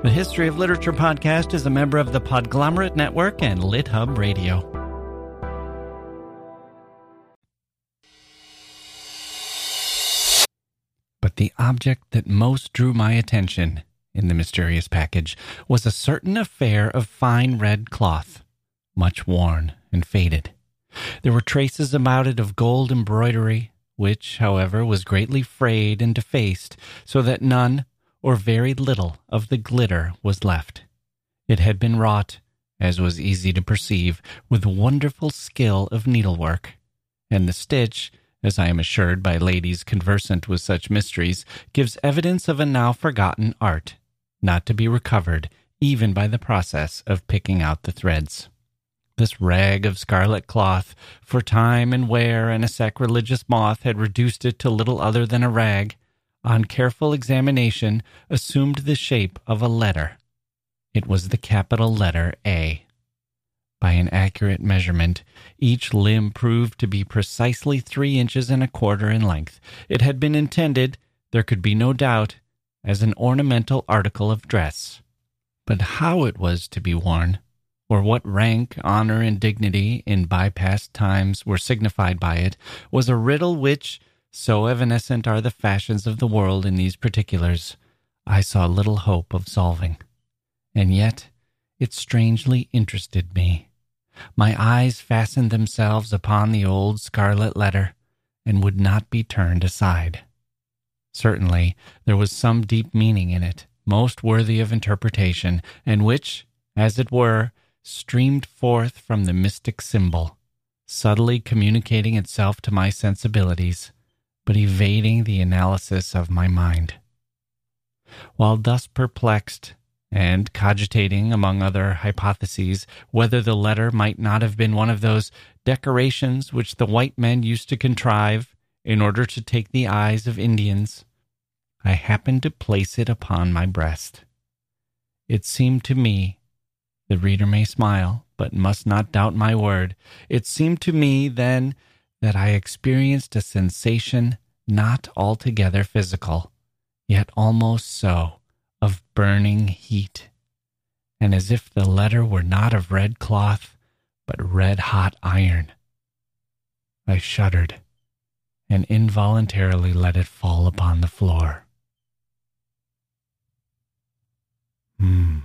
The History of Literature podcast is a member of the Podglomerate Network and LitHub Radio. But the object that most drew my attention in the mysterious package was a certain affair of fine red cloth, much worn and faded. There were traces about it of gold embroidery, which, however, was greatly frayed and defaced, so that none or very little of the glitter was left. It had been wrought, as was easy to perceive, with wonderful skill of needlework, and the stitch, as I am assured by ladies conversant with such mysteries, gives evidence of a now forgotten art, not to be recovered even by the process of picking out the threads. This rag of scarlet cloth, for time and wear and a sacrilegious moth had reduced it to little other than a rag, on careful examination, assumed the shape of a letter. It was the capital letter A. By an accurate measurement, each limb proved to be precisely three inches and a quarter in length. It had been intended, there could be no doubt, as an ornamental article of dress. But how it was to be worn, or what rank, honor, and dignity in bypast times were signified by it, was a riddle which, so evanescent are the fashions of the world in these particulars, I saw little hope of solving. And yet it strangely interested me. My eyes fastened themselves upon the old scarlet letter and would not be turned aside. Certainly there was some deep meaning in it, most worthy of interpretation, and which, as it were, streamed forth from the mystic symbol, subtly communicating itself to my sensibilities but evading the analysis of my mind. While thus perplexed, and cogitating, among other hypotheses, whether the letter might not have been one of those decorations which the white men used to contrive in order to take the eyes of Indians, I happened to place it upon my breast. It seemed to me, the reader may smile, but must not doubt my word, it seemed to me then that I experienced a sensation not altogether physical, yet almost so, of burning heat, and as if the letter were not of red cloth, but red hot iron. I shuddered and involuntarily let it fall upon the floor. Hmm.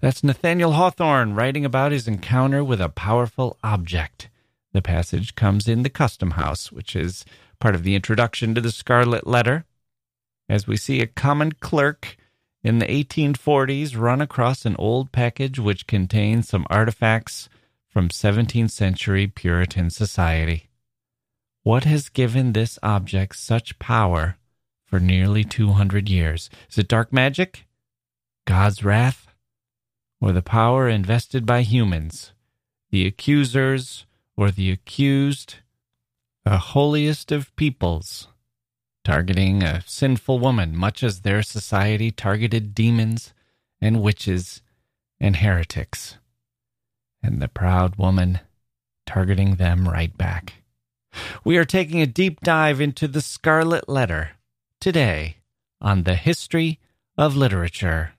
That's Nathaniel Hawthorne writing about his encounter with a powerful object the passage comes in the Custom House, which is part of the introduction to the Scarlet Letter, as we see a common clerk in the 1840s run across an old package which contains some artifacts from 17th century Puritan society. What has given this object such power for nearly 200 years? Is it dark magic? God's wrath? Or the power invested by humans? The accusers or the accused, the holiest of peoples, targeting a sinful woman, much as their society targeted demons and witches and heretics, and the proud woman targeting them right back. We are taking a deep dive into the Scarlet Letter today on the history of literature.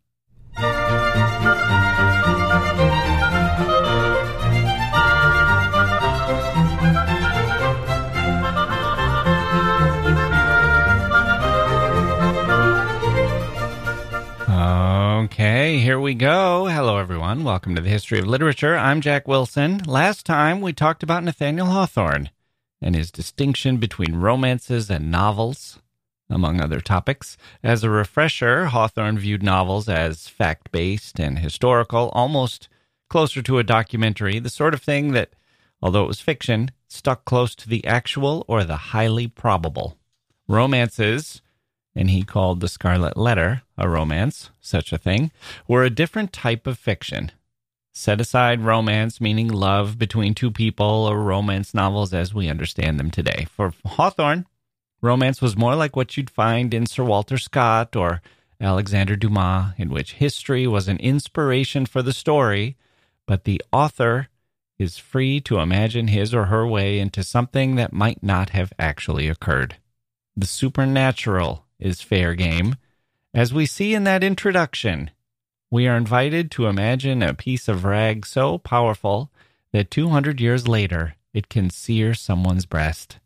Here we go. Hello, everyone. Welcome to the History of Literature. I'm Jacke Wilson. Last time we talked about Nathaniel Hawthorne and his distinction between romances and novels, among other topics. As a refresher, Hawthorne viewed novels as fact based and historical, almost closer to a documentary, the sort of thing that, although it was fiction, stuck close to the actual or the highly probable. Romances and he called The Scarlet Letter a romance, such a thing, were a different type of fiction. Set aside romance, meaning love between two people, or romance novels as we understand them today. For Hawthorne, romance was more like what you'd find in Sir Walter Scott or Alexander Dumas, in which history was an inspiration for the story, but the author is free to imagine his or her way into something that might not have actually occurred. The supernatural is fair game, as we see in that introduction we are invited to imagine a piece of rag so powerful that 200 years later it can sear someone's breast,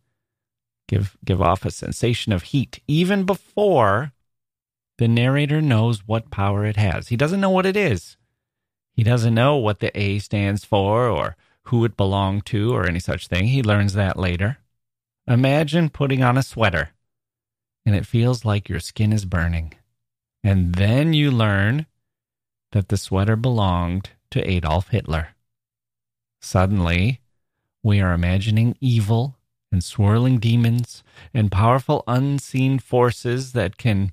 give, give off a sensation of heat, even before the narrator knows what power it has. He doesn't know what it is. He doesn't know what the A stands for or who it belonged to or any such thing. He learns that later. Imagine putting on a sweater and it feels like your skin is burning. And then you learn that the sweater belonged to Adolf Hitler. Suddenly, we are imagining evil and swirling demons and powerful unseen forces that can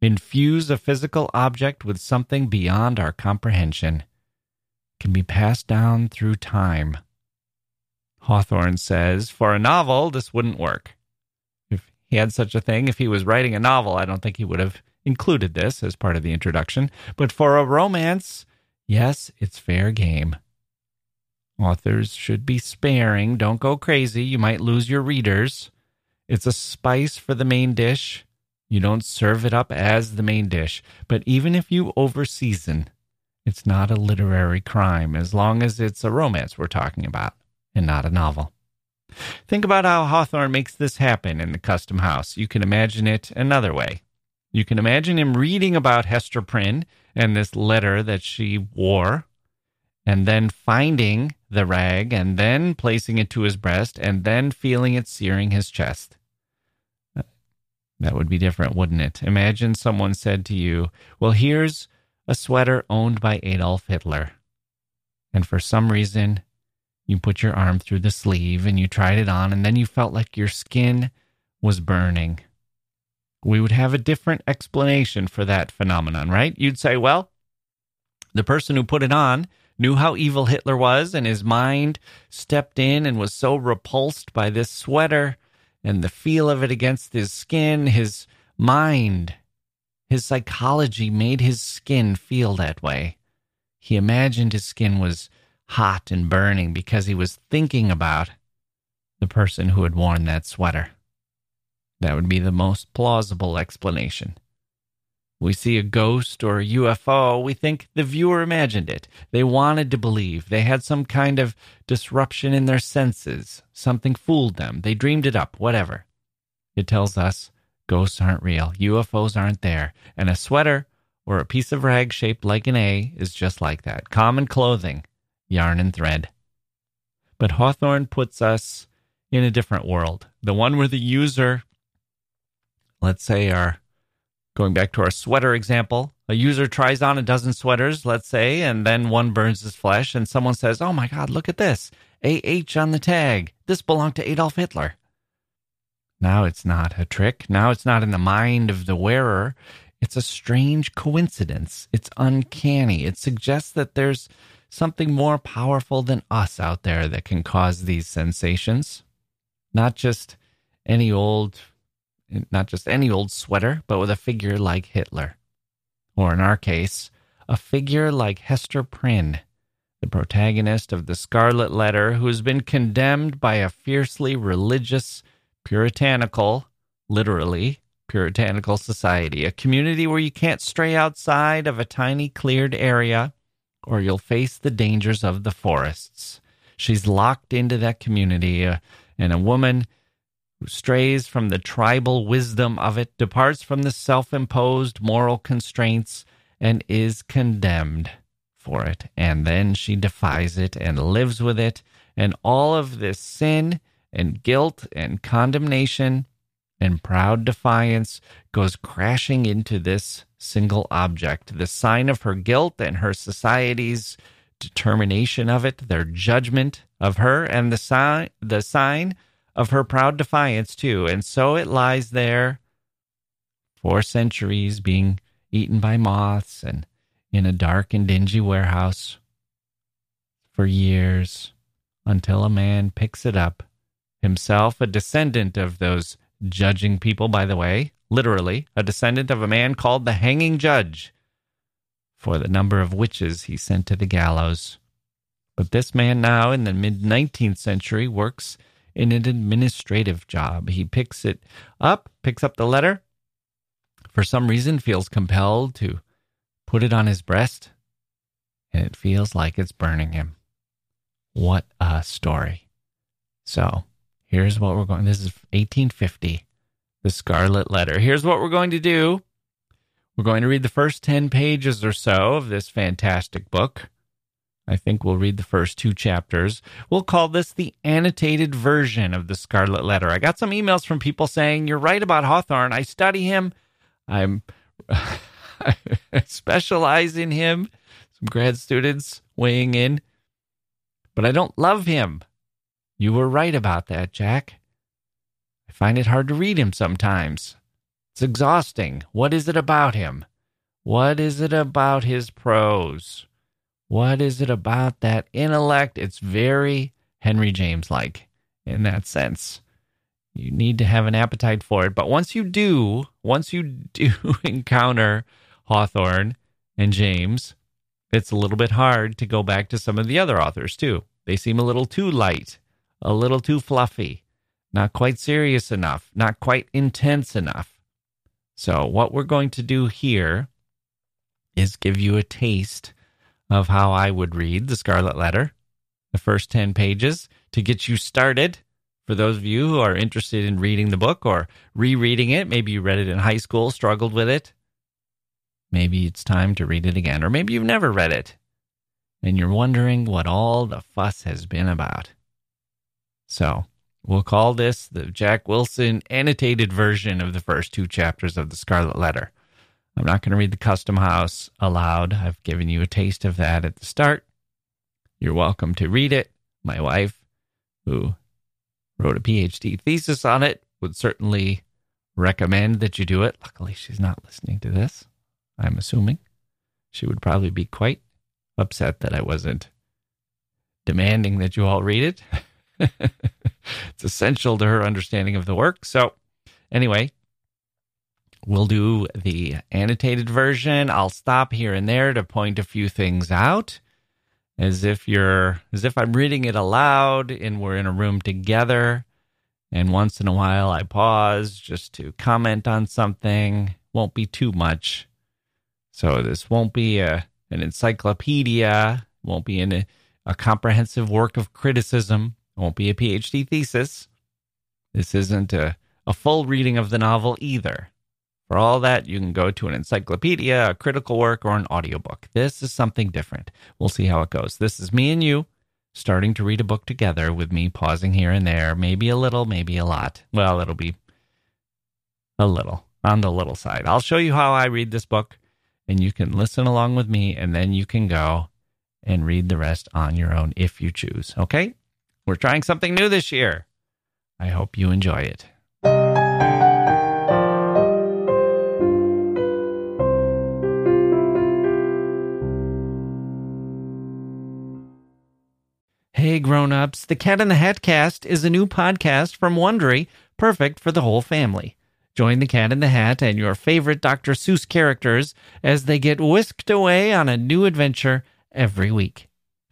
infuse a physical object with something beyond our comprehension, can be passed down through time. Hawthorne says, for a novel, this wouldn't work. He had such a thing, if he was writing a novel, I don't think he would have included this as part of the introduction. But for a romance, yes, it's fair game. Authors should be sparing. Don't go crazy. You might lose your readers. It's a spice for the main dish. You don't serve it up as the main dish. But even if you overseason, it's not a literary crime as long as it's a romance we're talking about and not a novel. Think about how Hawthorne makes this happen in the custom house. You can imagine it another way. You can imagine him reading about Hester Prynne and this letter that she wore, and then finding the rag, and then placing it to his breast, and then feeling it searing his chest. That would be different, wouldn't it? Imagine someone said to you, Well, here's a sweater owned by Adolf Hitler. And for some reason, you put your arm through the sleeve and you tried it on, and then you felt like your skin was burning we would have a different explanation for that phenomenon, right? You'd say, well, the person who put it on knew how evil Hitler was, and his mind stepped in and was so repulsed by this sweater and the feel of it against his skin. His mind, his psychology made his skin feel that way. He imagined his skin was hot and burning because he was thinking about the person who had worn that sweater. That would be the most plausible explanation. We see a ghost or a UFO, we think the viewer imagined it. They wanted to believe. They had some kind of disruption in their senses. Something fooled them. They dreamed it up, whatever. It tells us ghosts aren't real, UFOs aren't there, and a sweater or a piece of rag shaped like an A is just like that. Common clothing, yarn and thread. But Hawthorne puts us in a different world, the one where the user let's say our going back to our sweater example, a user tries on a dozen sweaters, let's say, and then one burns his flesh, and someone says, Oh my God, look at this. AH on the tag. This belonged to Adolf Hitler. Now it's not a trick. Now it's not in the mind of the wearer. It's a strange coincidence. It's uncanny. It suggests that there's something more powerful than us out there that can cause these sensations. Not just any old not just any old sweater, but with a figure like Hitler. Or in our case, a figure like Hester Prynne, the protagonist of the Scarlet Letter, who has been condemned by a fiercely religious, puritanical, literally, puritanical society, a community where you can't stray outside of a tiny cleared area or you'll face the dangers of the forests. She's locked into that community, uh, and a woman who strays from the tribal wisdom of it, departs from the self imposed moral constraints, and is condemned for it. And then she defies it and lives with it. And all of this sin and guilt and condemnation and proud defiance goes crashing into this single object, the sign of her guilt and her society's determination of it, their judgment of her, and the sign, the sign of her proud defiance, too. And so it lies there for centuries, being eaten by moths and in a dark and dingy warehouse for years until a man picks it up, himself a descendant of those judging people, by the way, literally, a descendant of a man called the Hanging Judge for the number of witches he sent to the gallows. But this man now in the mid 19th century works in an administrative job. He picks it up, picks up the letter, for some reason feels compelled to put it on his breast and it feels like it's burning him. What a story. So, here's what we're going this is 1850 the scarlet letter. Here's what we're going to do. We're going to read the first 10 pages or so of this fantastic book. I think we'll read the first two chapters. We'll call this the annotated version of the scarlet letter. I got some emails from people saying you're right about hawthorne. I study him. I'm I specialize in him. Some grad students weighing in. But i don't love him. You were right about that, Jacke. Find it hard to read him sometimes. It's exhausting. What is it about him? What is it about his prose? What is it about that intellect? It's very Henry James like in that sense. You need to have an appetite for it. But once you do, once you do encounter Hawthorne and James, it's a little bit hard to go back to some of the other authors too. They seem a little too light a little too fluffy, not quite serious enough, not quite intense enough. So, what we're going to do here is give you a taste of how I would read the Scarlet Letter, the first 10 pages, to get you started. For those of you who are interested in reading the book or rereading it, maybe you read it in high school, struggled with it. Maybe it's time to read it again, or maybe you've never read it and you're wondering what all the fuss has been about. So we'll call this the Jacke Wilson annotated version of the first two chapters of the Scarlet Letter. I'm not going to read the Custom House aloud. I've given you a taste of that at the start. You're welcome to read it. My wife, who wrote a PhD thesis on it, would certainly recommend that you do it. Luckily, she's not listening to this, I'm assuming. She would probably be quite upset that I wasn't demanding that you all read it. it's essential to her understanding of the work. So, anyway, we'll do the annotated version. I'll stop here and there to point a few things out as if you're as if I'm reading it aloud and we're in a room together. And once in a while I pause just to comment on something. Won't be too much. So this won't be a an encyclopedia, won't be in a, a comprehensive work of criticism. It won't be a PhD thesis. This isn't a, a full reading of the novel either. For all that, you can go to an encyclopedia, a critical work, or an audiobook. This is something different. We'll see how it goes. This is me and you starting to read a book together with me pausing here and there, maybe a little, maybe a lot. Well, it'll be a little on the little side. I'll show you how I read this book, and you can listen along with me, and then you can go and read the rest on your own if you choose. Okay? We're trying something new this year. I hope you enjoy it. Hey grown-ups, the Cat in the Hat cast is a new podcast from Wondery, perfect for the whole family. Join the Cat in the Hat and your favorite Dr. Seuss characters as they get whisked away on a new adventure every week.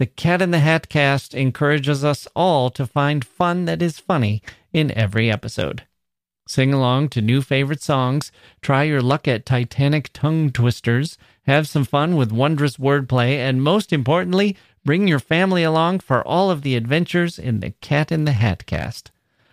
the Cat in the Hat cast encourages us all to find fun that is funny in every episode. Sing along to new favorite songs, try your luck at Titanic tongue twisters, have some fun with wondrous wordplay, and most importantly, bring your family along for all of the adventures in the Cat in the Hat cast.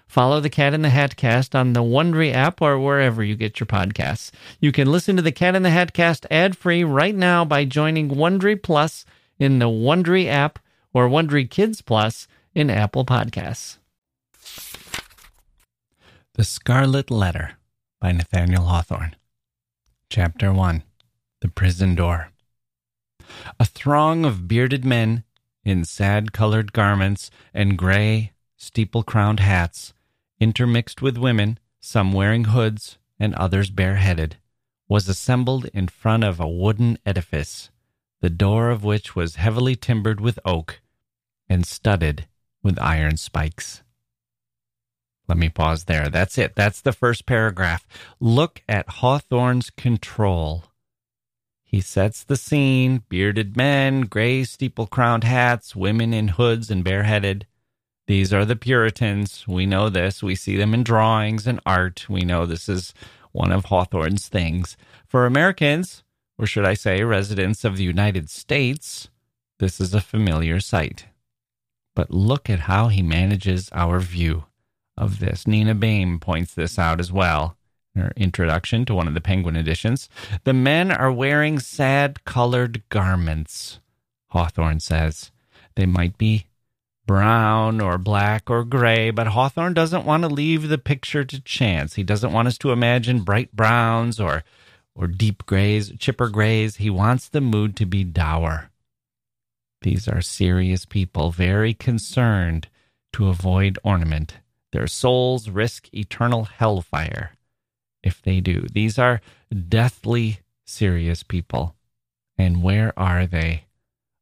Follow the Cat in the Hat cast on the Wondery app or wherever you get your podcasts. You can listen to the Cat in the Hat cast ad free right now by joining Wondery Plus in the Wondery app or Wondery Kids Plus in Apple Podcasts. The Scarlet Letter by Nathaniel Hawthorne. Chapter 1 The Prison Door. A throng of bearded men in sad colored garments and gray, steeple crowned hats, intermixed with women, some wearing hoods and others bareheaded, was assembled in front of a wooden edifice the door of which was heavily timbered with oak, and studded with iron spikes. Let me pause there. That's it. That's the first paragraph. Look at Hawthorne's control. He sets the scene bearded men, gray steeple crowned hats, women in hoods and bareheaded. These are the Puritans. We know this. We see them in drawings and art. We know this is one of Hawthorne's things. For Americans, or should I say residents of the United States, this is a familiar sight. But look at how he manages our view of this. Nina Baym points this out as well in her introduction to one of the Penguin editions. The men are wearing sad colored garments, Hawthorne says. They might be brown or black or gray, but Hawthorne doesn't want to leave the picture to chance. He doesn't want us to imagine bright browns or or deep grays, chipper grays. He wants the mood to be dour. These are serious people, very concerned to avoid ornament. Their souls risk eternal hellfire if they do. These are deathly serious people. And where are they?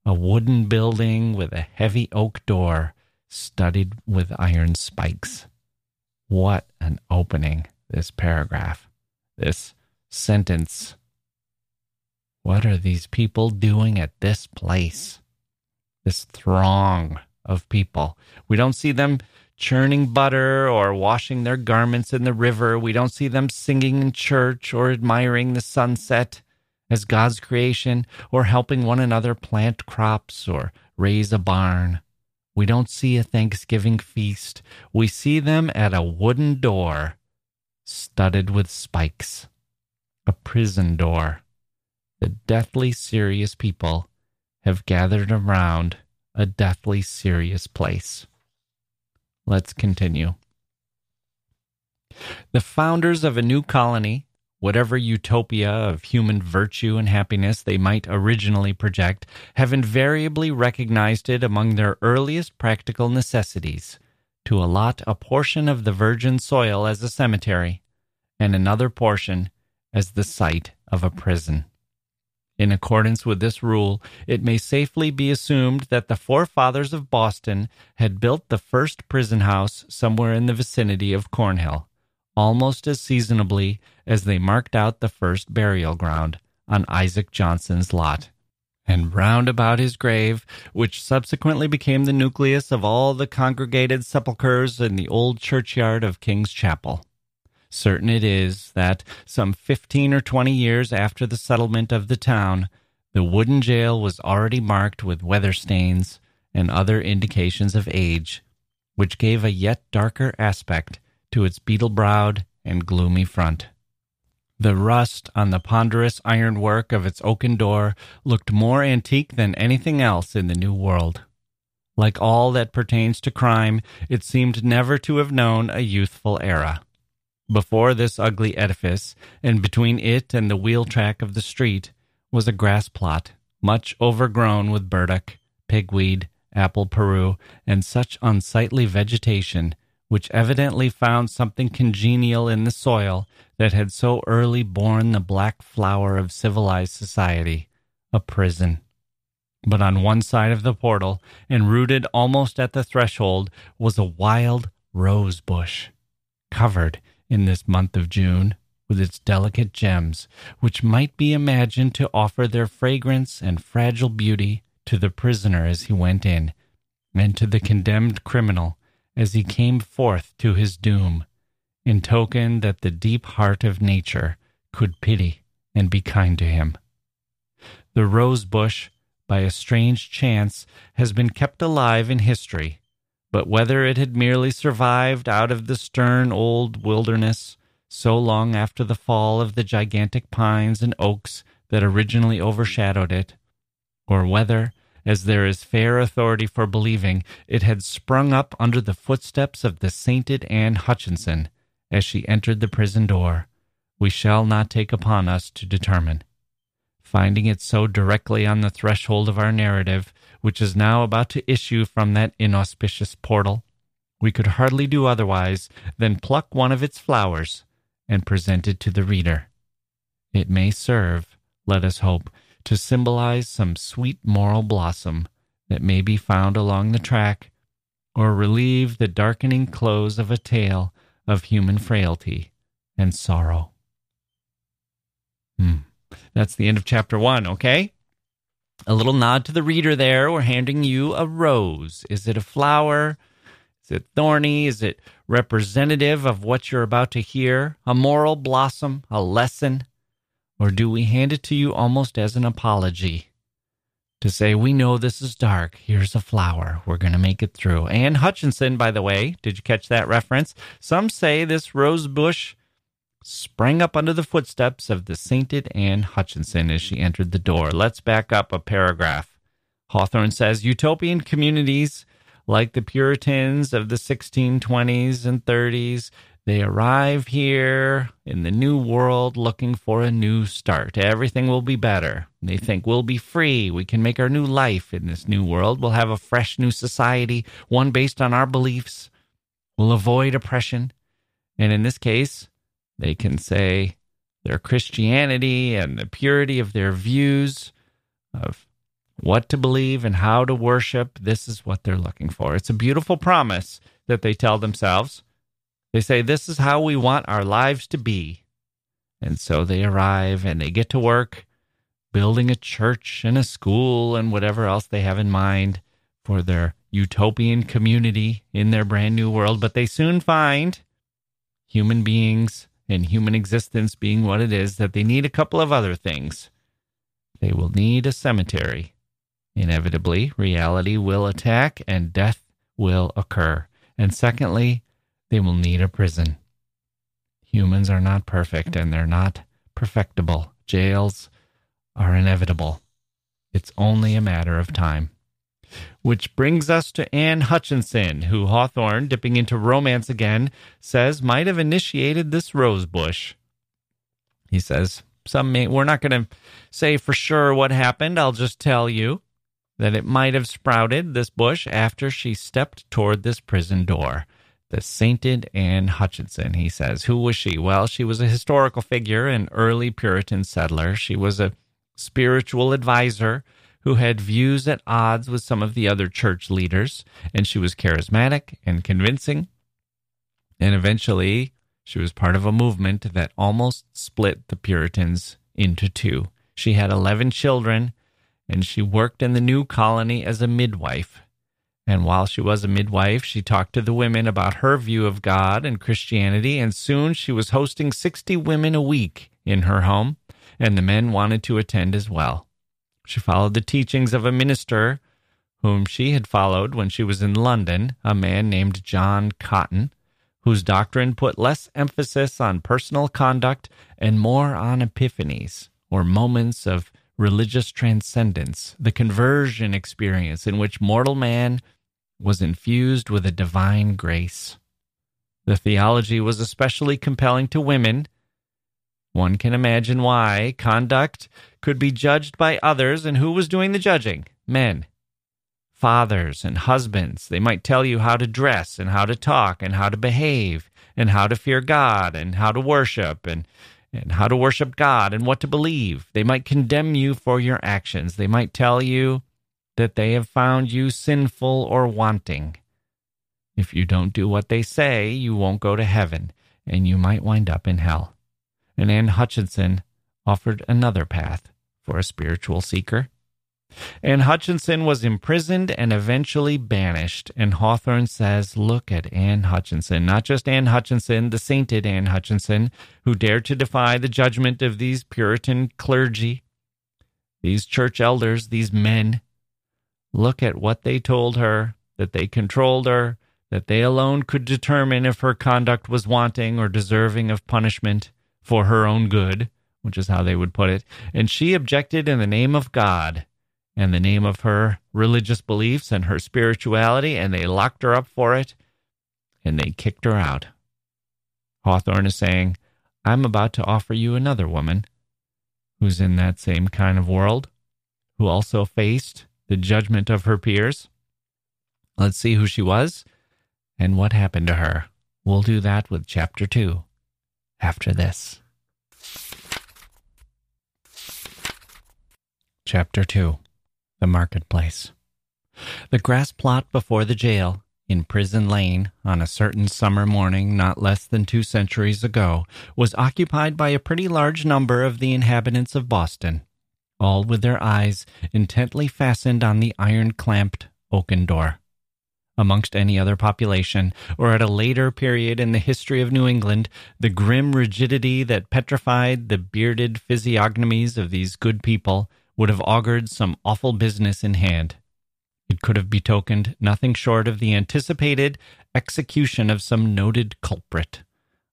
a wooden building with a heavy oak door studded with iron spikes. What an opening, this paragraph, this sentence. What are these people doing at this place? This throng of people. We don't see them churning butter or washing their garments in the river. We don't see them singing in church or admiring the sunset as God's creation or helping one another plant crops or raise a barn. We don't see a Thanksgiving feast. We see them at a wooden door studded with spikes, a prison door. The deathly serious people have gathered around a deathly serious place. Let's continue. The founders of a new colony whatever utopia of human virtue and happiness they might originally project, have invariably recognized it among their earliest practical necessities to allot a portion of the virgin soil as a cemetery, and another portion as the site of a prison. In accordance with this rule, it may safely be assumed that the forefathers of Boston had built the first prison house somewhere in the vicinity of Cornhill almost as seasonably as they marked out the first burial ground on Isaac Johnson's lot. And round about his grave, which subsequently became the nucleus of all the congregated sepulchres in the old churchyard of King's Chapel. Certain it is that, some fifteen or twenty years after the settlement of the town, the wooden jail was already marked with weather stains and other indications of age, which gave a yet darker aspect to its beetle browed and gloomy front. The rust on the ponderous ironwork of its oaken door looked more antique than anything else in the New World. Like all that pertains to crime, it seemed never to have known a youthful era. Before this ugly edifice, and between it and the wheel track of the street, was a grass plot, much overgrown with burdock, pigweed, apple peru, and such unsightly vegetation which evidently found something congenial in the soil that had so early borne the black flower of civilized society a prison. But on one side of the portal, and rooted almost at the threshold, was a wild rose bush, covered in this month of June with its delicate gems, which might be imagined to offer their fragrance and fragile beauty to the prisoner as he went in, and to the condemned criminal as he came forth to his doom, in token that the deep heart of nature could pity and be kind to him. The rose bush, by a strange chance, has been kept alive in history, but whether it had merely survived out of the stern old wilderness so long after the fall of the gigantic pines and oaks that originally overshadowed it, or whether, as there is fair authority for believing it had sprung up under the footsteps of the sainted Anne Hutchinson as she entered the prison door, we shall not take upon us to determine. Finding it so directly on the threshold of our narrative, which is now about to issue from that inauspicious portal, we could hardly do otherwise than pluck one of its flowers and present it to the reader. It may serve, let us hope, to symbolize some sweet moral blossom that may be found along the track, or relieve the darkening close of a tale of human frailty and sorrow. Hmm. That's the end of chapter one, okay? A little nod to the reader there. We're handing you a rose. Is it a flower? Is it thorny? Is it representative of what you're about to hear? A moral blossom? A lesson? Or do we hand it to you almost as an apology? To say, we know this is dark. Here's a flower. We're going to make it through. Anne Hutchinson, by the way, did you catch that reference? Some say this rose bush sprang up under the footsteps of the sainted Anne Hutchinson as she entered the door. Let's back up a paragraph. Hawthorne says utopian communities like the Puritans of the 1620s and 30s, they arrive here in the new world looking for a new start. Everything will be better. They think we'll be free. We can make our new life in this new world. We'll have a fresh new society, one based on our beliefs. We'll avoid oppression. And in this case, they can say their Christianity and the purity of their views of what to believe and how to worship. This is what they're looking for. It's a beautiful promise that they tell themselves. They say, This is how we want our lives to be. And so they arrive and they get to work building a church and a school and whatever else they have in mind for their utopian community in their brand new world. But they soon find human beings and human existence being what it is, that they need a couple of other things. They will need a cemetery. Inevitably, reality will attack and death will occur. And secondly, they will need a prison. Humans are not perfect and they're not perfectible. Jails are inevitable. It's only a matter of time. Which brings us to Anne Hutchinson, who Hawthorne, dipping into romance again, says might have initiated this rose bush. He says, some may, we're not going to say for sure what happened. I'll just tell you that it might have sprouted, this bush, after she stepped toward this prison door. The sainted Anne Hutchinson, he says. Who was she? Well, she was a historical figure, an early Puritan settler. She was a spiritual advisor who had views at odds with some of the other church leaders, and she was charismatic and convincing. And eventually, she was part of a movement that almost split the Puritans into two. She had 11 children, and she worked in the new colony as a midwife. And while she was a midwife, she talked to the women about her view of God and Christianity, and soon she was hosting 60 women a week in her home, and the men wanted to attend as well. She followed the teachings of a minister whom she had followed when she was in London, a man named John Cotton, whose doctrine put less emphasis on personal conduct and more on epiphanies, or moments of religious transcendence, the conversion experience in which mortal man was infused with a divine grace. The theology was especially compelling to women one can imagine why conduct could be judged by others, and who was doing the judging? Men. Fathers and husbands. They might tell you how to dress and how to talk and how to behave and how to fear God and how to worship and, and how to worship God and what to believe. They might condemn you for your actions. They might tell you that they have found you sinful or wanting. If you don't do what they say, you won't go to heaven and you might wind up in hell and Anne Hutchinson offered another path for a spiritual seeker. Anne Hutchinson was imprisoned and eventually banished. And Hawthorne says, Look at Anne Hutchinson, not just Anne Hutchinson, the sainted Anne Hutchinson, who dared to defy the judgment of these Puritan clergy, these church elders, these men. Look at what they told her, that they controlled her, that they alone could determine if her conduct was wanting or deserving of punishment for her own good, which is how they would put it, and she objected in the name of God and the name of her religious beliefs and her spirituality, and they locked her up for it and they kicked her out. Hawthorne is saying, I'm about to offer you another woman who's in that same kind of world, who also faced the judgment of her peers. Let's see who she was and what happened to her. We'll do that with chapter two after this. Chapter 2 The Marketplace. The grass plot before the jail, in Prison Lane, on a certain summer morning not less than two centuries ago, was occupied by a pretty large number of the inhabitants of Boston, all with their eyes intently fastened on the iron clamped oaken door amongst any other population, or at a later period in the history of New England, the grim rigidity that petrified the bearded physiognomies of these good people would have augured some awful business in hand. It could have betokened nothing short of the anticipated execution of some noted culprit,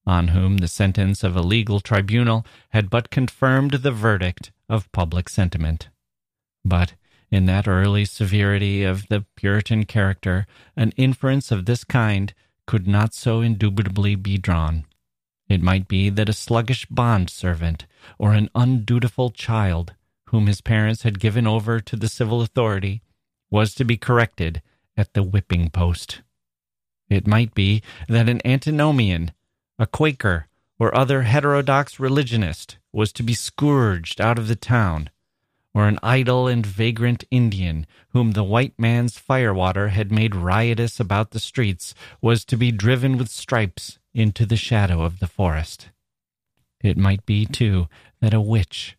on whom the sentence of a legal tribunal had but confirmed the verdict of public sentiment. But in that early severity of the Puritan character, an inference of this kind could not so indubitably be drawn. It might be that a sluggish bond servant or an undutiful child, whom his parents had given over to the civil authority, was to be corrected at the whipping post. It might be that an antinomian, a Quaker, or other heterodox religionist was to be scourged out of the town or an idle and vagrant Indian, whom the white man's firewater had made riotous about the streets, was to be driven with stripes into the shadow of the forest. It might be, too, that a witch,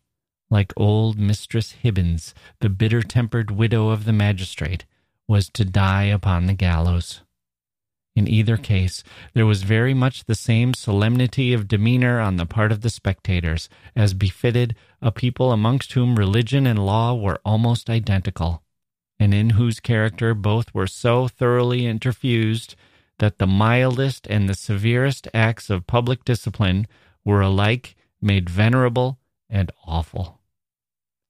like old Mistress Hibbins, the bitter tempered widow of the magistrate, was to die upon the gallows. In either case, there was very much the same solemnity of demeanor on the part of the spectators, as befitted a people amongst whom religion and law were almost identical, and in whose character both were so thoroughly interfused that the mildest and the severest acts of public discipline were alike made venerable and awful.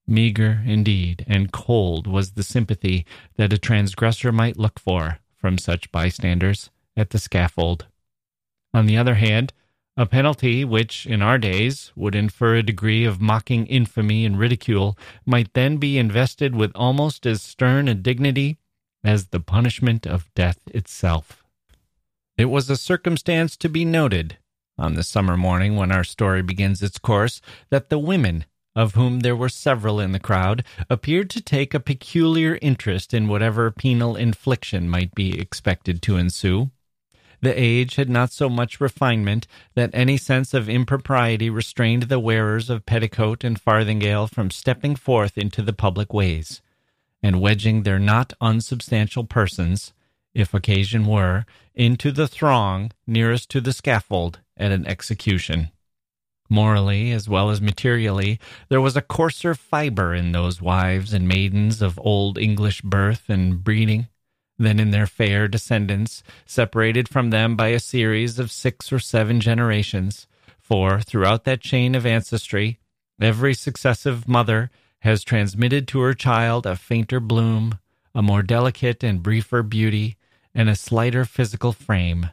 Meager, indeed, and cold was the sympathy that a transgressor might look for from such bystanders at the scaffold. On the other hand, a penalty which, in our days, would infer a degree of mocking infamy and ridicule might then be invested with almost as stern a dignity as the punishment of death itself. It was a circumstance to be noted, on the summer morning when our story begins its course, that the women, of whom there were several in the crowd, appeared to take a peculiar interest in whatever penal infliction might be expected to ensue. The age had not so much refinement that any sense of impropriety restrained the wearers of petticoat and farthingale from stepping forth into the public ways, and wedging their not unsubstantial persons, if occasion were, into the throng nearest to the scaffold at an execution. Morally as well as materially, there was a coarser fiber in those wives and maidens of old English birth and breeding than in their fair descendants, separated from them by a series of six or seven generations. For throughout that chain of ancestry, every successive mother has transmitted to her child a fainter bloom, a more delicate and briefer beauty, and a slighter physical frame,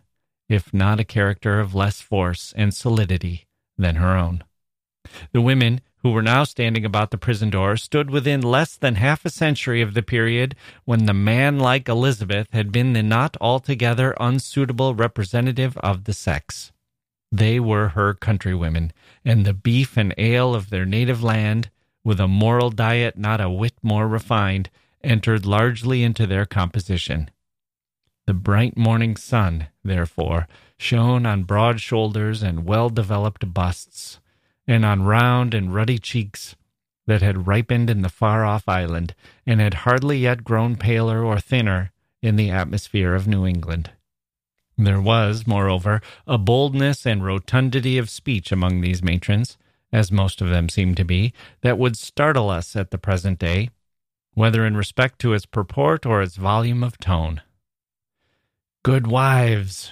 if not a character of less force and solidity than her own. The women who were now standing about the prison door, stood within less than half a century of the period when the man like Elizabeth had been the not altogether unsuitable representative of the sex. They were her countrywomen, and the beef and ale of their native land, with a moral diet not a whit more refined, entered largely into their composition. The bright morning sun, therefore, shone on broad shoulders and well developed busts and on round and ruddy cheeks that had ripened in the far off island and had hardly yet grown paler or thinner in the atmosphere of New England. There was, moreover, a boldness and rotundity of speech among these matrons, as most of them seem to be, that would startle us at the present day, whether in respect to its purport or its volume of tone. Good wives,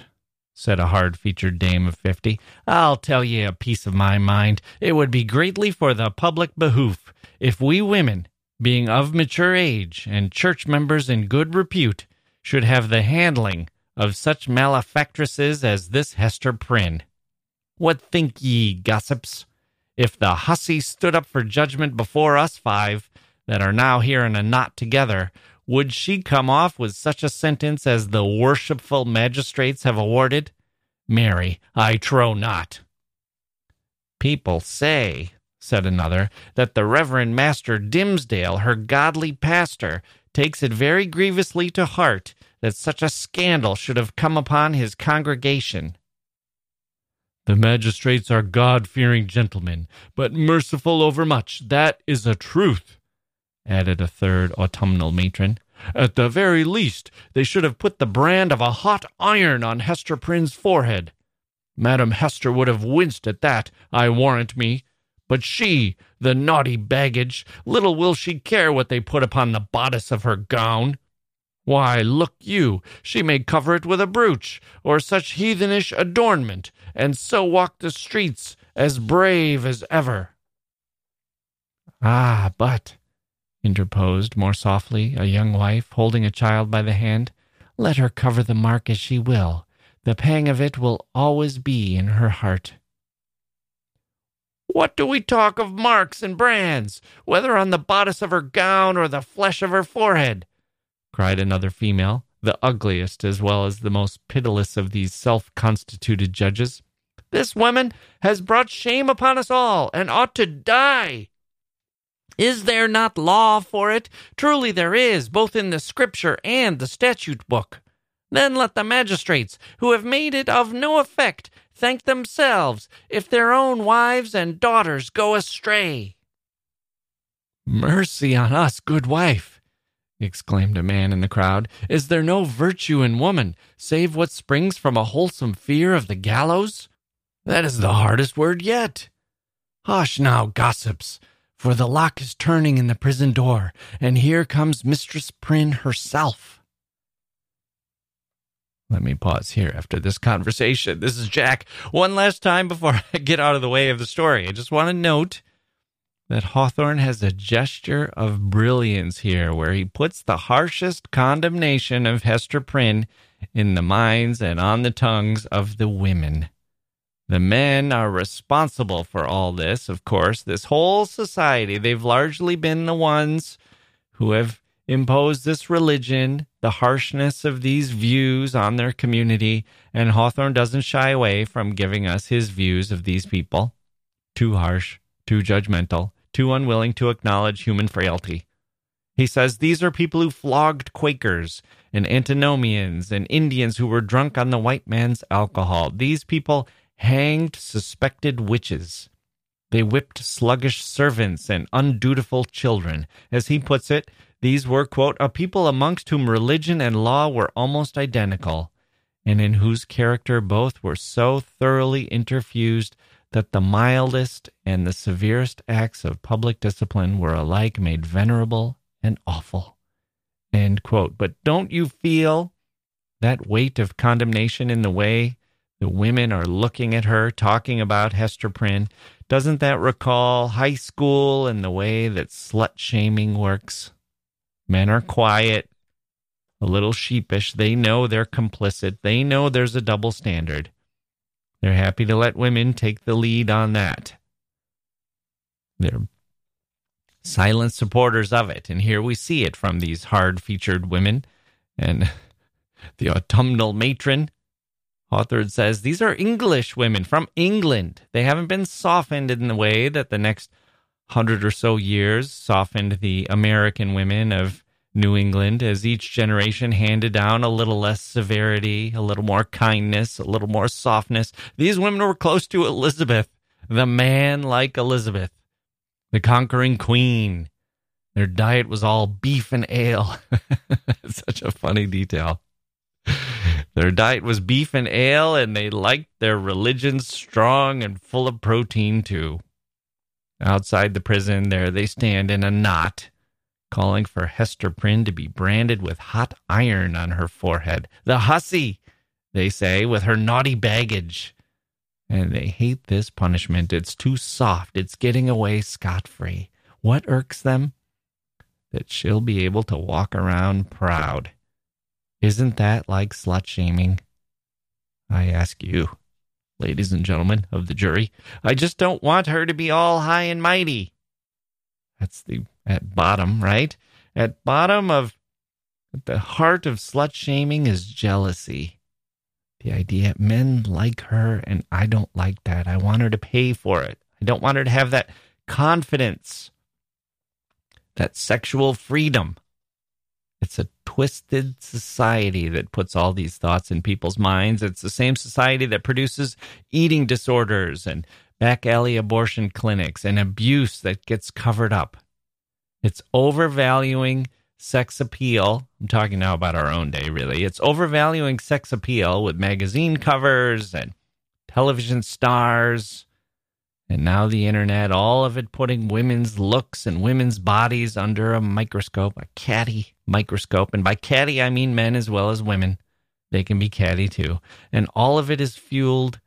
said a hard featured dame of fifty. I'll tell ye a piece of my mind. It would be greatly for the public behoof if we women, being of mature age and church members in good repute, should have the handling of such malefactresses as this Hester Prynne. What think ye, gossips? If the hussy stood up for judgment before us five, that are now here in a knot together, would she come off with such a sentence as the worshipful magistrates have awarded? Marry, I trow not. People say, said another, that the Reverend Master Dimmesdale, her godly pastor, takes it very grievously to heart that such a scandal should have come upon his congregation. The magistrates are God fearing gentlemen, but merciful overmuch. That is a truth, added a third autumnal matron. At the very least, they should have put the brand of a hot iron on Hester Prynne's forehead. Madam Hester would have winced at that, I warrant me. But she, the naughty baggage, little will she care what they put upon the bodice of her gown. Why, look you, she may cover it with a brooch, or such heathenish adornment, and so walk the streets as brave as ever. Ah, but, interposed more softly a young wife, holding a child by the hand, let her cover the mark as she will. The pang of it will always be in her heart. What do we talk of marks and brands, whether on the bodice of her gown or the flesh of her forehead? cried another female, the ugliest as well as the most pitiless of these self constituted judges. This woman has brought shame upon us all, and ought to die. Is there not law for it? Truly there is, both in the Scripture and the statute book. Then let the magistrates, who have made it of no effect, thank themselves if their own wives and daughters go astray. Mercy on us, good wife, exclaimed a man in the crowd. Is there no virtue in woman, save what springs from a wholesome fear of the gallows? That is the hardest word yet. Hush now, gossips, for the lock is turning in the prison door, and here comes Mistress Prynne herself. Let me pause here after this conversation. This is Jacke. One last time before I get out of the way of the story, I just want to note that Hawthorne has a gesture of brilliance here where he puts the harshest condemnation of Hester Prynne in the minds and on the tongues of the women. The men are responsible for all this, of course. This whole society, they've largely been the ones who have imposed this religion the harshness of these views on their community, and Hawthorne doesn't shy away from giving us his views of these people. Too harsh, too judgmental, too unwilling to acknowledge human frailty. He says these are people who flogged Quakers and antinomians and Indians who were drunk on the white man's alcohol. These people hanged suspected witches. They whipped sluggish servants and undutiful children. As he puts it, these were, quote, a people amongst whom religion and law were almost identical, and in whose character both were so thoroughly interfused that the mildest and the severest acts of public discipline were alike made venerable and awful. End quote. But don't you feel that weight of condemnation in the way the women are looking at her, talking about Hester Prynne? Doesn't that recall high school and the way that slut shaming works? Men are quiet, a little sheepish. They know they're complicit. They know there's a double standard. They're happy to let women take the lead on that. They're silent supporters of it. And here we see it from these hard featured women. And the autumnal matron, Hawthorne says, these are English women from England. They haven't been softened in the way that the next hundred or so years softened the American women of New England as each generation handed down a little less severity, a little more kindness, a little more softness. These women were close to Elizabeth, the man like Elizabeth, the conquering queen. Their diet was all beef and ale. Such a funny detail. Their diet was beef and ale, and they liked their religion strong and full of protein, too. Outside the prison, there they stand in a knot, calling for Hester Prynne to be branded with hot iron on her forehead. The hussy, they say, with her naughty baggage. And they hate this punishment. It's too soft. It's getting away scot free. What irks them? That she'll be able to walk around proud. Isn't that like slut shaming? I ask you ladies and gentlemen of the jury. I just don't want her to be all high and mighty. That's the at bottom, right? At bottom of at the heart of slut shaming is jealousy. The idea men like her and I don't like that. I want her to pay for it. I don't want her to have that confidence, that sexual freedom. It's a twisted society that puts all these thoughts in people's minds. It's the same society that produces eating disorders and back alley abortion clinics and abuse that gets covered up. It's overvaluing sex appeal. I'm talking now about our own day, really. It's overvaluing sex appeal with magazine covers and television stars and now the internet, all of it putting women's looks and women's bodies under a microscope, a catty microscope. And by catty, I mean men as well as women. They can be catty too. And all of it is fueled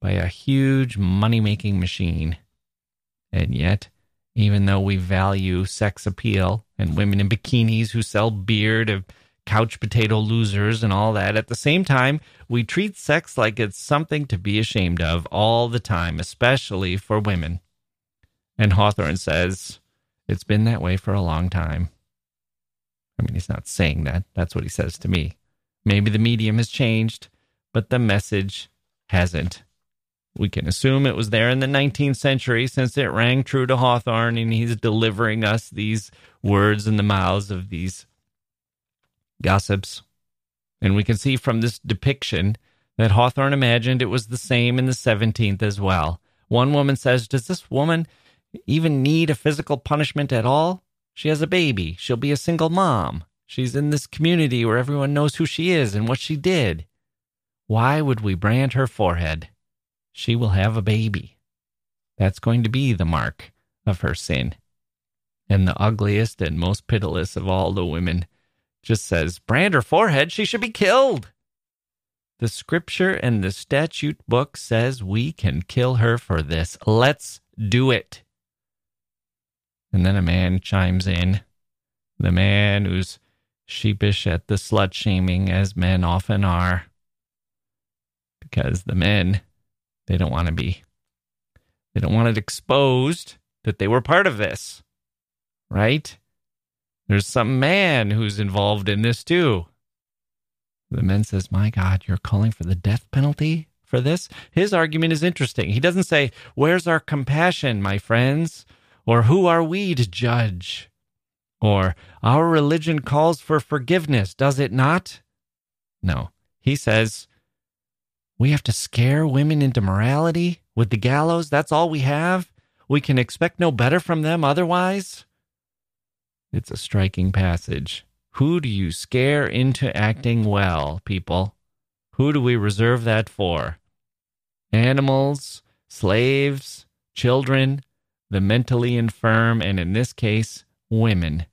by a huge money making machine. And yet, even though we value sex appeal and women in bikinis who sell beer to couch potato losers and all that. At the same time, we treat sex like it's something to be ashamed of all the time, especially for women. And Hawthorne says it's been that way for a long time. I mean, he's not saying that. That's what he says to me. Maybe the medium has changed, but the message hasn't. We can assume it was there in the 19th century since it rang true to Hawthorne and he's delivering us these words in the mouths of these gossips. And we can see from this depiction that Hawthorne imagined it was the same in the 17th as well. One woman says, Does this woman even need a physical punishment at all? She has a baby. She'll be a single mom. She's in this community where everyone knows who she is and what she did. Why would we brand her forehead? She will have a baby. That's going to be the mark of her sin. And the ugliest and most pitiless of all the women just says, brand her forehead, she should be killed. The scripture and the statute book says we can kill her for this. Let's do it. And then a man chimes in. The man who's sheepish at the slut shaming, as men often are. Because the men, they don't want to be, they don't want it exposed that they were part of this. Right? There's some man who's involved in this too. The man says, My God, you're calling for the death penalty for this? His argument is interesting. He doesn't say, Where's our compassion, my friends? Or who are we to judge? Or our religion calls for forgiveness, does it not? No. He says, We have to scare women into morality with the gallows. That's all we have. We can expect no better from them otherwise. It's a striking passage. Who do you scare into acting well, people? Who do we reserve that for? Animals, slaves, children, the mentally infirm, and in this case, women,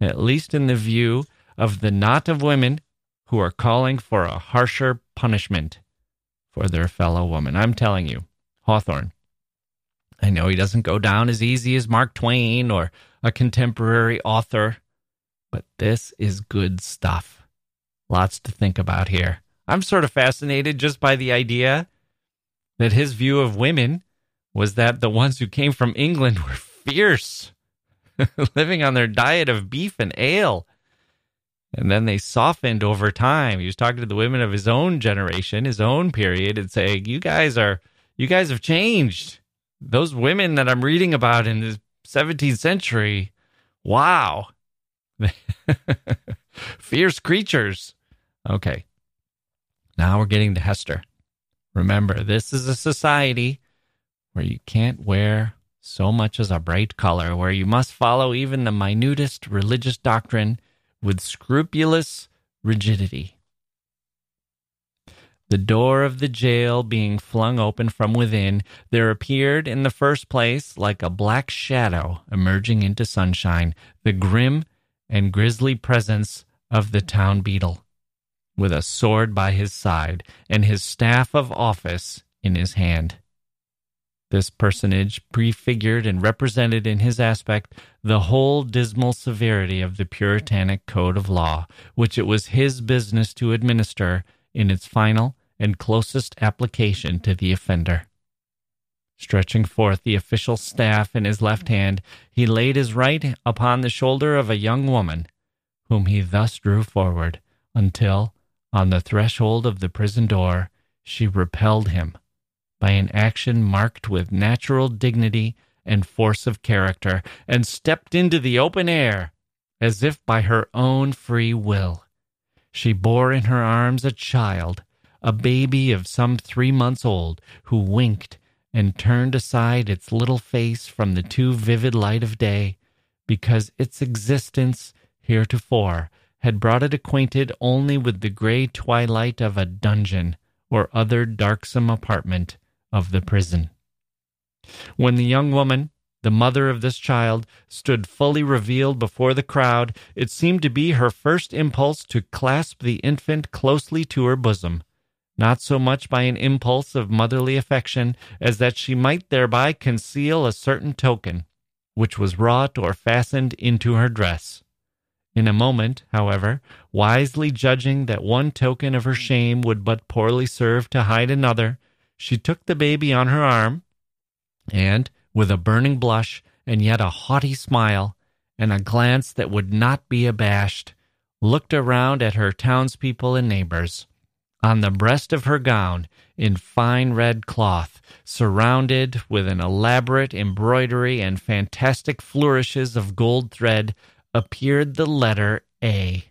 at least in the view of the knot of women who are calling for a harsher punishment for their fellow woman. I'm telling you, Hawthorne. I know he doesn't go down as easy as Mark Twain or a contemporary author, but this is good stuff. Lots to think about here. I'm sort of fascinated just by the idea that his view of women was that the ones who came from England were fierce, living on their diet of beef and ale. And then they softened over time. He was talking to the women of his own generation, his own period, and saying, You guys are, you guys have changed. Those women that I'm reading about in this 17th century. Wow. Fierce creatures. Okay. Now we're getting to Hester. Remember, this is a society where you can't wear so much as a bright color, where you must follow even the minutest religious doctrine with scrupulous rigidity the door of the jail being flung open from within, there appeared in the first place, like a black shadow emerging into sunshine, the grim and grisly presence of the town beadle, with a sword by his side and his staff of office in his hand. This personage prefigured and represented in his aspect the whole dismal severity of the Puritanic code of law, which it was his business to administer in its final and closest application to the offender. Stretching forth the official staff in his left hand, he laid his right upon the shoulder of a young woman, whom he thus drew forward, until, on the threshold of the prison door, she repelled him by an action marked with natural dignity and force of character, and stepped into the open air as if by her own free will. She bore in her arms a child, a baby of some three months old, who winked and turned aside its little face from the too vivid light of day, because its existence heretofore had brought it acquainted only with the gray twilight of a dungeon or other darksome apartment of the prison. When the young woman, the mother of this child, stood fully revealed before the crowd, it seemed to be her first impulse to clasp the infant closely to her bosom, not so much by an impulse of motherly affection as that she might thereby conceal a certain token, which was wrought or fastened into her dress. In a moment, however, wisely judging that one token of her shame would but poorly serve to hide another, she took the baby on her arm, and, with a burning blush and yet a haughty smile, and a glance that would not be abashed, looked around at her townspeople and neighbors. On the breast of her gown, in fine red cloth, surrounded with an elaborate embroidery and fantastic flourishes of gold thread, appeared the letter A.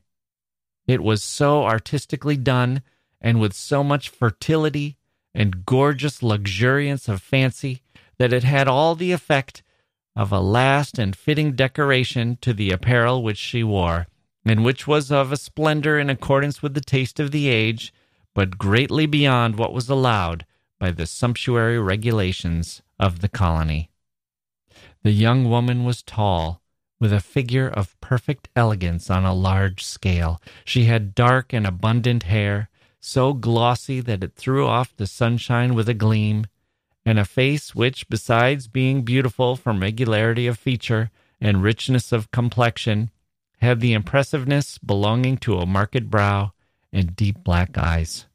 It was so artistically done, and with so much fertility and gorgeous luxuriance of fancy, that it had all the effect of a last and fitting decoration to the apparel which she wore, and which was of a splendor in accordance with the taste of the age, but greatly beyond what was allowed by the sumptuary regulations of the colony. The young woman was tall, with a figure of perfect elegance on a large scale. She had dark and abundant hair, so glossy that it threw off the sunshine with a gleam, and a face which, besides being beautiful from regularity of feature and richness of complexion, had the impressiveness belonging to a marked brow and deep black eyes.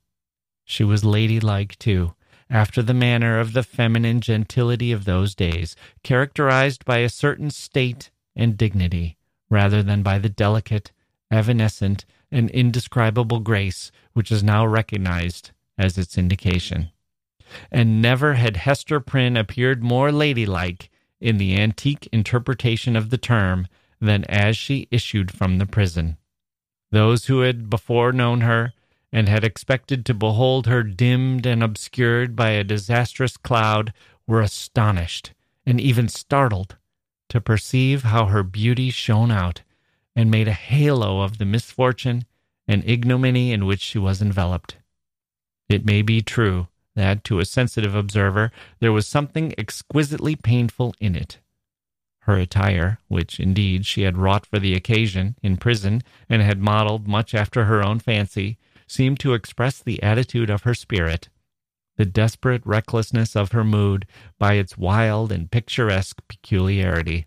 She was ladylike, too, after the manner of the feminine gentility of those days, characterized by a certain state and dignity, rather than by the delicate, evanescent, and indescribable grace which is now recognized as its indication. And never had Hester Prynne appeared more ladylike in the antique interpretation of the term than as she issued from the prison. Those who had before known her and had expected to behold her dimmed and obscured by a disastrous cloud were astonished and even startled to perceive how her beauty shone out and made a halo of the misfortune and ignominy in which she was enveloped. It may be true that, to a sensitive observer, there was something exquisitely painful in it. Her attire, which indeed she had wrought for the occasion in prison and had modeled much after her own fancy, seemed to express the attitude of her spirit, the desperate recklessness of her mood by its wild and picturesque peculiarity.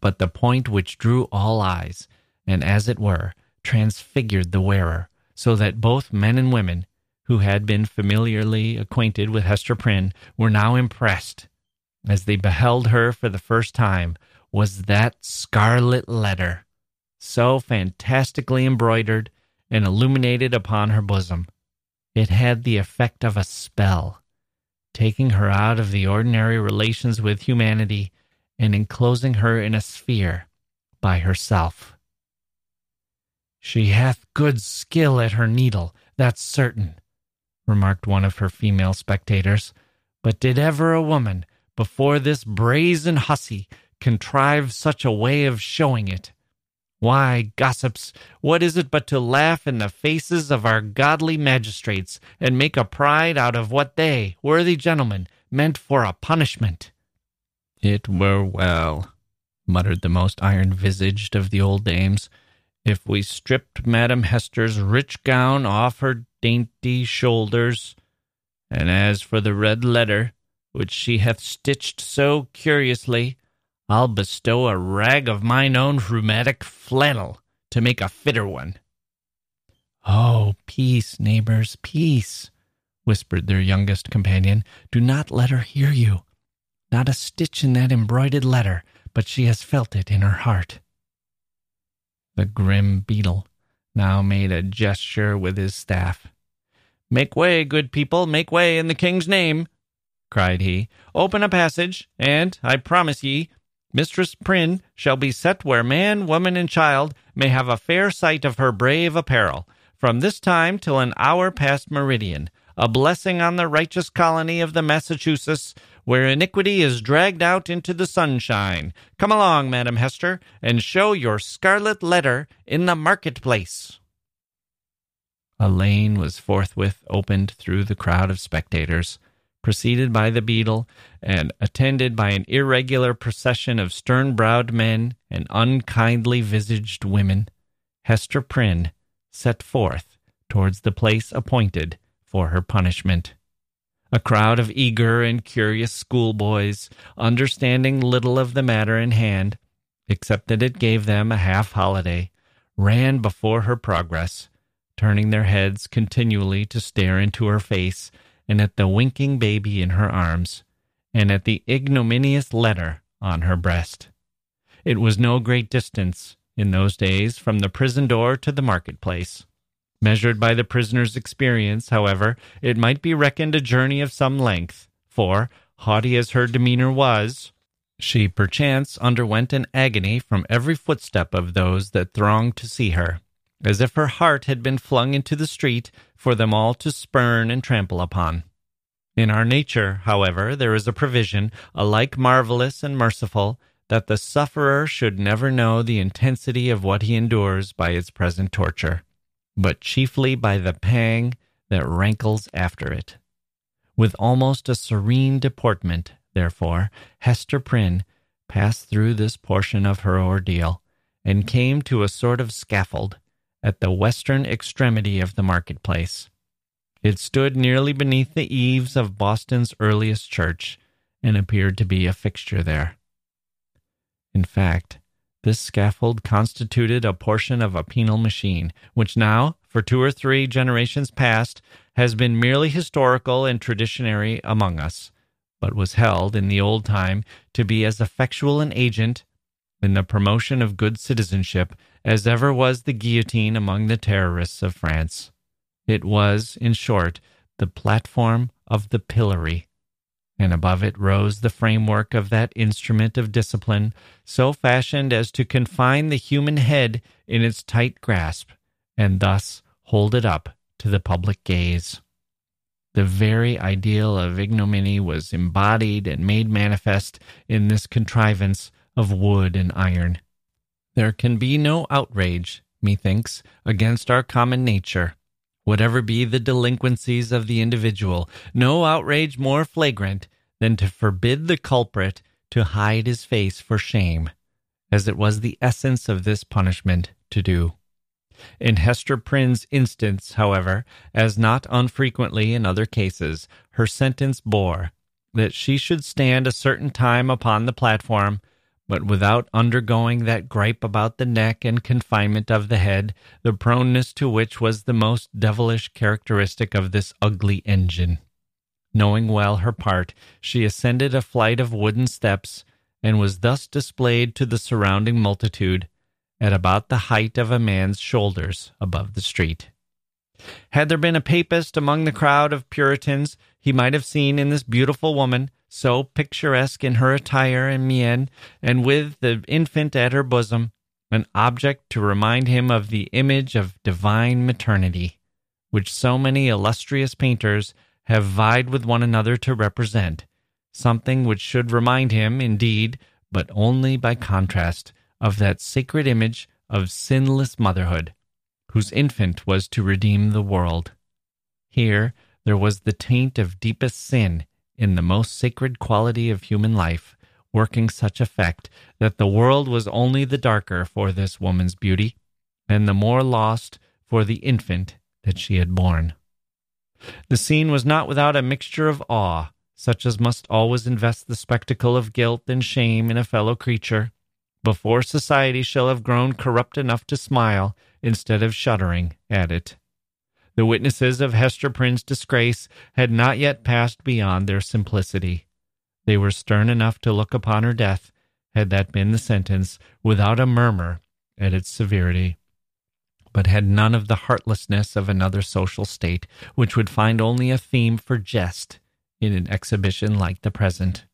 But the point which drew all eyes, and as it were, transfigured the wearer, so that both men and women, who had been familiarly acquainted with Hester Prynne, were now impressed, as they beheld her for the first time, was that scarlet letter, so fantastically embroidered and illuminated upon her bosom. It had the effect of a spell, taking her out of the ordinary relations with humanity and enclosing her in a sphere by herself. She hath good skill at her needle, that's certain, remarked one of her female spectators. But did ever a woman, before this brazen hussy, contrive such a way of showing it? Why, gossips, what is it but to laugh in the faces of our godly magistrates and make a pride out of what they, worthy gentlemen, meant for a punishment? It were well, muttered the most iron visaged of the old dames, if we stripped Madam Hester's rich gown off her dainty shoulders, and as for the red letter, which she hath stitched so curiously, I'll bestow a rag of mine own rheumatic flannel to make a fitter one. Oh, peace, neighbors, peace, whispered their youngest companion. Do not let her hear you. Not a stitch in that embroidered letter, but she has felt it in her heart. The grim beadle now made a gesture with his staff. Make way, good people, make way in the king's name, cried he. Open a passage, and, I promise ye, Mistress Prynne shall be set where man, woman, and child may have a fair sight of her brave apparel, from this time till an hour past meridian, a blessing on the righteous colony of the Massachusetts, where iniquity is dragged out into the sunshine. Come along, Madam Hester, and show your scarlet letter in the marketplace. A lane was forthwith opened through the crowd of spectators, preceded by the beadle, and attended by an irregular procession of stern browed men and unkindly visaged women. Hester Prynne set forth towards the place appointed for her punishment. A crowd of eager and curious schoolboys, understanding little of the matter in hand, except that it gave them a half holiday, ran before her progress turning their heads continually to stare into her face and at the winking baby in her arms, and at the ignominious letter on her breast. It was no great distance in those days from the prison door to the marketplace. Measured by the prisoner's experience, however, it might be reckoned a journey of some length, for, haughty as her demeanor was, she perchance underwent an agony from every footstep of those that thronged to see her as if her heart had been flung into the street for them all to spurn and trample upon. In our nature, however, there is a provision, alike marvelous and merciful, that the sufferer should never know the intensity of what he endures by its present torture, but chiefly by the pang that rankles after it. With almost a serene deportment, therefore, Hester Prynne passed through this portion of her ordeal, and came to a sort of scaffold at the western extremity of the marketplace. It stood nearly beneath the eaves of Boston's earliest church and appeared to be a fixture there. In fact, this scaffold constituted a portion of a penal machine, which now, for two or three generations past, has been merely historical and traditionary among us, but was held in the old time to be as effectual an agent in the promotion of good citizenship as ever was the guillotine among the terrorists of France. It was, in short, the platform of the pillory, and above it rose the framework of that instrument of discipline so fashioned as to confine the human head in its tight grasp, and thus hold it up to the public gaze. The very ideal of ignominy was embodied and made manifest in this contrivance of wood and iron. There can be no outrage, methinks, against our common nature, whatever be the delinquencies of the individual, no outrage more flagrant than to forbid the culprit to hide his face for shame, as it was the essence of this punishment to do. In Hester Prynne's instance, however, as not unfrequently in other cases, her sentence bore that she should stand a certain time upon the platform but without undergoing that gripe about the neck and confinement of the head, the proneness to which was the most devilish characteristic of this ugly engine. Knowing well her part, she ascended a flight of wooden steps, and was thus displayed to the surrounding multitude at about the height of a man's shoulders above the street. Had there been a papist among the crowd of Puritans, he might have seen in this beautiful woman so picturesque in her attire and mien, and with the infant at her bosom, an object to remind him of the image of divine maternity, which so many illustrious painters have vied with one another to represent, something which should remind him, indeed, but only by contrast, of that sacred image of sinless motherhood, whose infant was to redeem the world. Here there was the taint of deepest sin in the most sacred quality of human life, working such effect that the world was only the darker for this woman's beauty, and the more lost for the infant that she had borne. The scene was not without a mixture of awe, such as must always invest the spectacle of guilt and shame in a fellow creature, before society shall have grown corrupt enough to smile instead of shuddering at it. The witnesses of Hester Prynne's disgrace had not yet passed beyond their simplicity. They were stern enough to look upon her death, had that been the sentence, without a murmur at its severity, but had none of the heartlessness of another social state, which would find only a theme for jest in an exhibition like the present.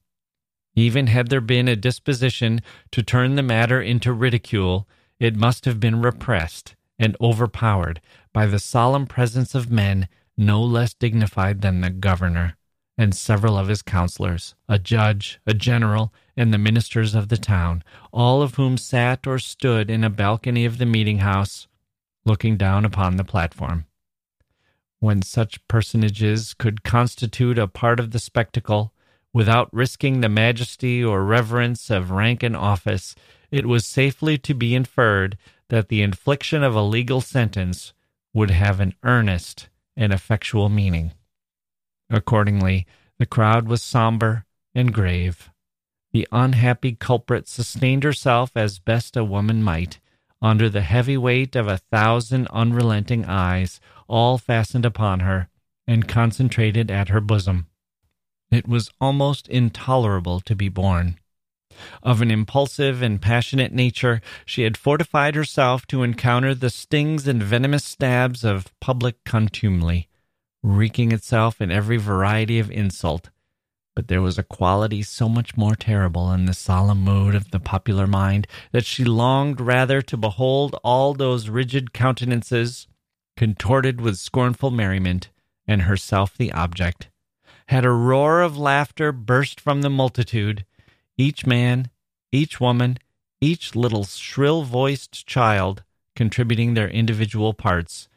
Even had there been a disposition to turn the matter into ridicule, it must have been repressed and overpowered by the solemn presence of men no less dignified than the governor and several of his counselors, a judge, a general, and the ministers of the town, all of whom sat or stood in a balcony of the meeting house, looking down upon the platform. When such personages could constitute a part of the spectacle, without risking the majesty or reverence of rank and office, it was safely to be inferred that the infliction of a legal sentence would have an earnest and effectual meaning. Accordingly, the crowd was somber and grave. The unhappy culprit sustained herself as best a woman might, under the heavy weight of a thousand unrelenting eyes, all fastened upon her and concentrated at her bosom. It was almost intolerable to be borne. Of an impulsive and passionate nature, she had fortified herself to encounter the stings and venomous stabs of public contumely wreaking itself in every variety of insult. But there was a quality so much more terrible in the solemn mood of the popular mind that she longed rather to behold all those rigid countenances contorted with scornful merriment, and herself the object. Had a roar of laughter burst from the multitude, each man, each woman, each little shrill voiced child contributing their individual parts,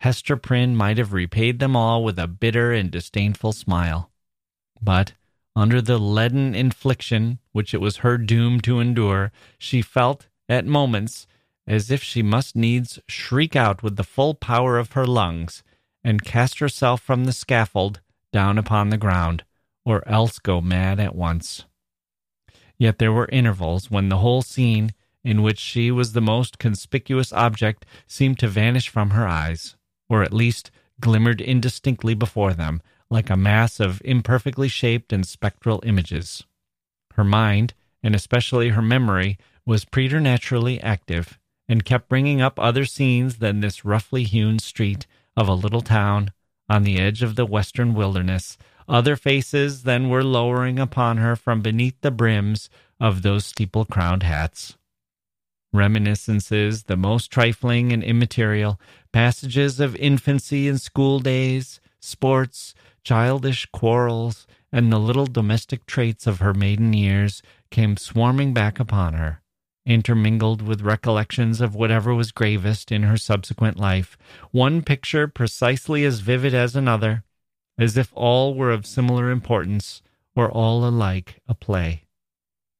Hester Prynne might have repaid them all with a bitter and disdainful smile. But, under the leaden infliction which it was her doom to endure, she felt, at moments, as if she must needs shriek out with the full power of her lungs, and cast herself from the scaffold down upon the ground, or else go mad at once. Yet there were intervals when the whole scene, in which she was the most conspicuous object, seemed to vanish from her eyes or at least glimmered indistinctly before them, like a mass of imperfectly shaped and spectral images. Her mind, and especially her memory, was preternaturally active, and kept bringing up other scenes than this roughly hewn street of a little town on the edge of the western wilderness, other faces then were lowering upon her from beneath the brims of those steeple crowned hats. Reminiscences, the most trifling and immaterial, passages of infancy and school days, sports, childish quarrels, and the little domestic traits of her maiden years came swarming back upon her, intermingled with recollections of whatever was gravest in her subsequent life, one picture precisely as vivid as another, as if all were of similar importance, or all alike a play.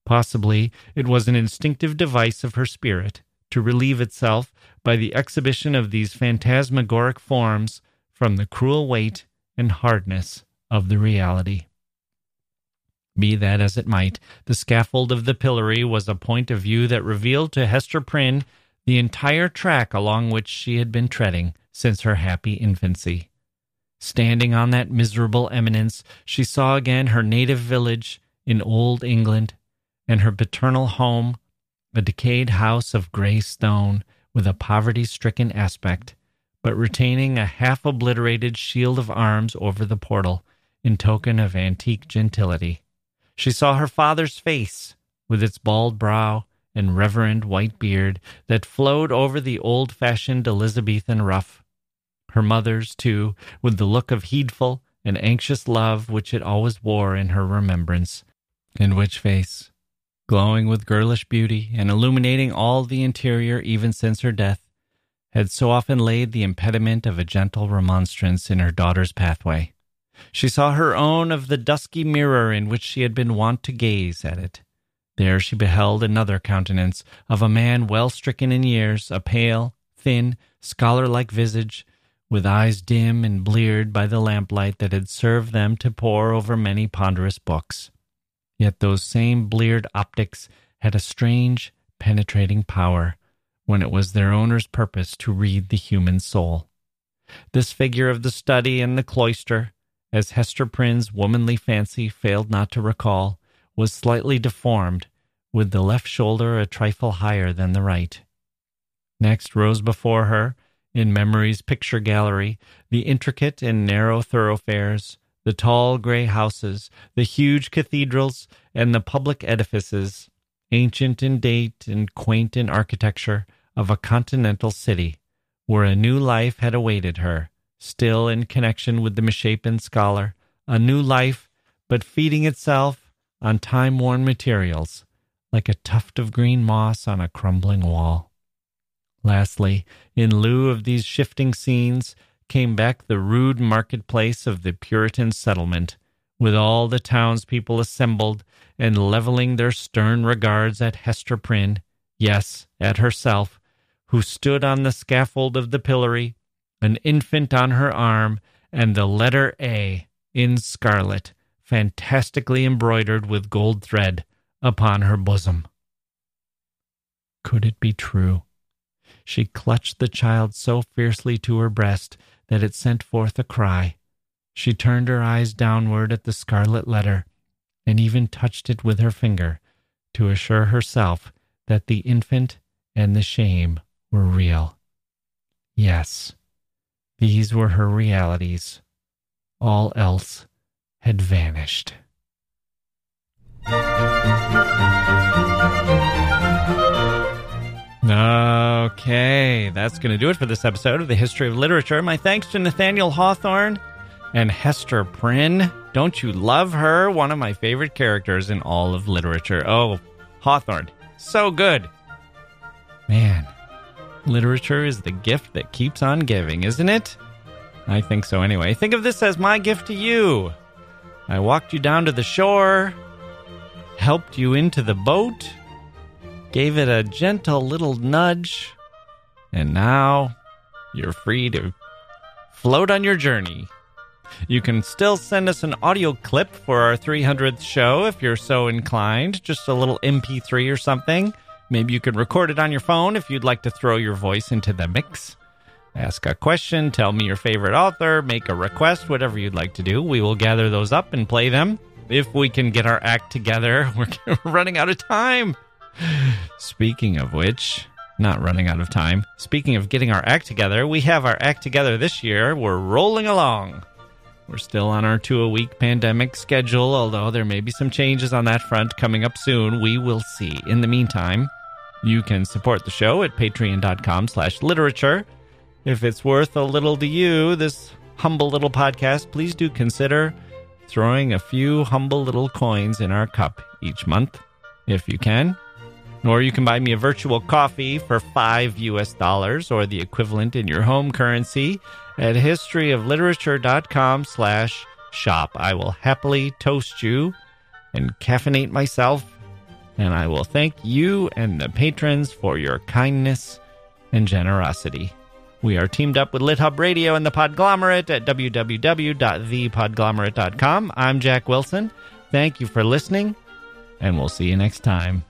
Possibly it was an instinctive device of her spirit to relieve itself by the exhibition of these phantasmagoric forms from the cruel weight and hardness of the reality. Be that as it might, the scaffold of the pillory was a point of view that revealed to Hester Prynne the entire track along which she had been treading since her happy infancy. Standing on that miserable eminence, she saw again her native village in old England and her paternal home, a decayed house of gray stone with a poverty stricken aspect, but retaining a half obliterated shield of arms over the portal in token of antique gentility. She saw her father's face, with its bald brow and reverend white beard that flowed over the old fashioned Elizabethan ruff. Her mother's, too, with the look of heedful and anxious love which it always wore in her remembrance, in which face glowing with girlish beauty and illuminating all the interior even since her death, had so often laid the impediment of a gentle remonstrance in her daughter's pathway. She saw her own of the dusky mirror in which she had been wont to gaze at it. There she beheld another countenance of a man well stricken in years, a pale, thin, scholar like visage, with eyes dim and bleared by the lamplight that had served them to pore over many ponderous books. Yet those same bleared optics had a strange, penetrating power when it was their owner's purpose to read the human soul. This figure of the study and the cloister, as Hester Prynne's womanly fancy failed not to recall, was slightly deformed, with the left shoulder a trifle higher than the right. Next rose before her, in memory's picture gallery, the intricate and narrow thoroughfares, the tall gray houses, the huge cathedrals, and the public edifices, ancient in date and quaint in architecture, of a continental city, where a new life had awaited her, still in connection with the misshapen scholar, a new life, but feeding itself on time worn materials, like a tuft of green moss on a crumbling wall. Lastly, in lieu of these shifting scenes, came back the rude marketplace of the Puritan settlement, with all the townspeople assembled and leveling their stern regards at Hester Prynne, yes, at herself, who stood on the scaffold of the pillory, an infant on her arm, and the letter A in scarlet, fantastically embroidered with gold thread, upon her bosom. Could it be true? She clutched the child so fiercely to her breast that it sent forth a cry. She turned her eyes downward at the scarlet letter, and even touched it with her finger to assure herself that the infant and the shame were real. Yes, these were her realities. All else had vanished. Okay, that's going to do it for this episode of the History of Literature. My thanks to Nathaniel Hawthorne and Hester Prynne. Don't you love her? One of my favorite characters in all of literature. Oh, Hawthorne, so good. Man, literature is the gift that keeps on giving, isn't it? I think so anyway. Think of this as my gift to you. I walked you down to the shore, helped you into the boat, gave it a gentle little nudge, and now you're free to float on your journey. You can still send us an audio clip for our 300th show if you're so inclined, just a little MP3 or something. Maybe you could record it on your phone if you'd like to throw your voice into the mix. Ask a question, tell me your favorite author, make a request, whatever you'd like to do. We will gather those up and play them. If we can get our act together, we're running out of time. Speaking of which, not running out of time. Speaking of getting our act together, we have our act together this year. We're rolling along. We're still on our two a week pandemic schedule, although there may be some changes on that front coming up soon. We will see. In the meantime, you can support the show at patreon.com slash literature. If it's worth a little to you, this humble little podcast, please do consider throwing a few humble little coins in our cup each month, if you can. Or you can buy me a virtual coffee for five US dollars or the equivalent in your home currency at historyofliterature.com slash shop. I will happily toast you and caffeinate myself, and I will thank you and the patrons for your kindness and generosity. We are teamed up with LitHub Radio and the Podglomerate at www.thepodglomerate.com. I'm Jacke Wilson. Thank you for listening, and we'll see you next time.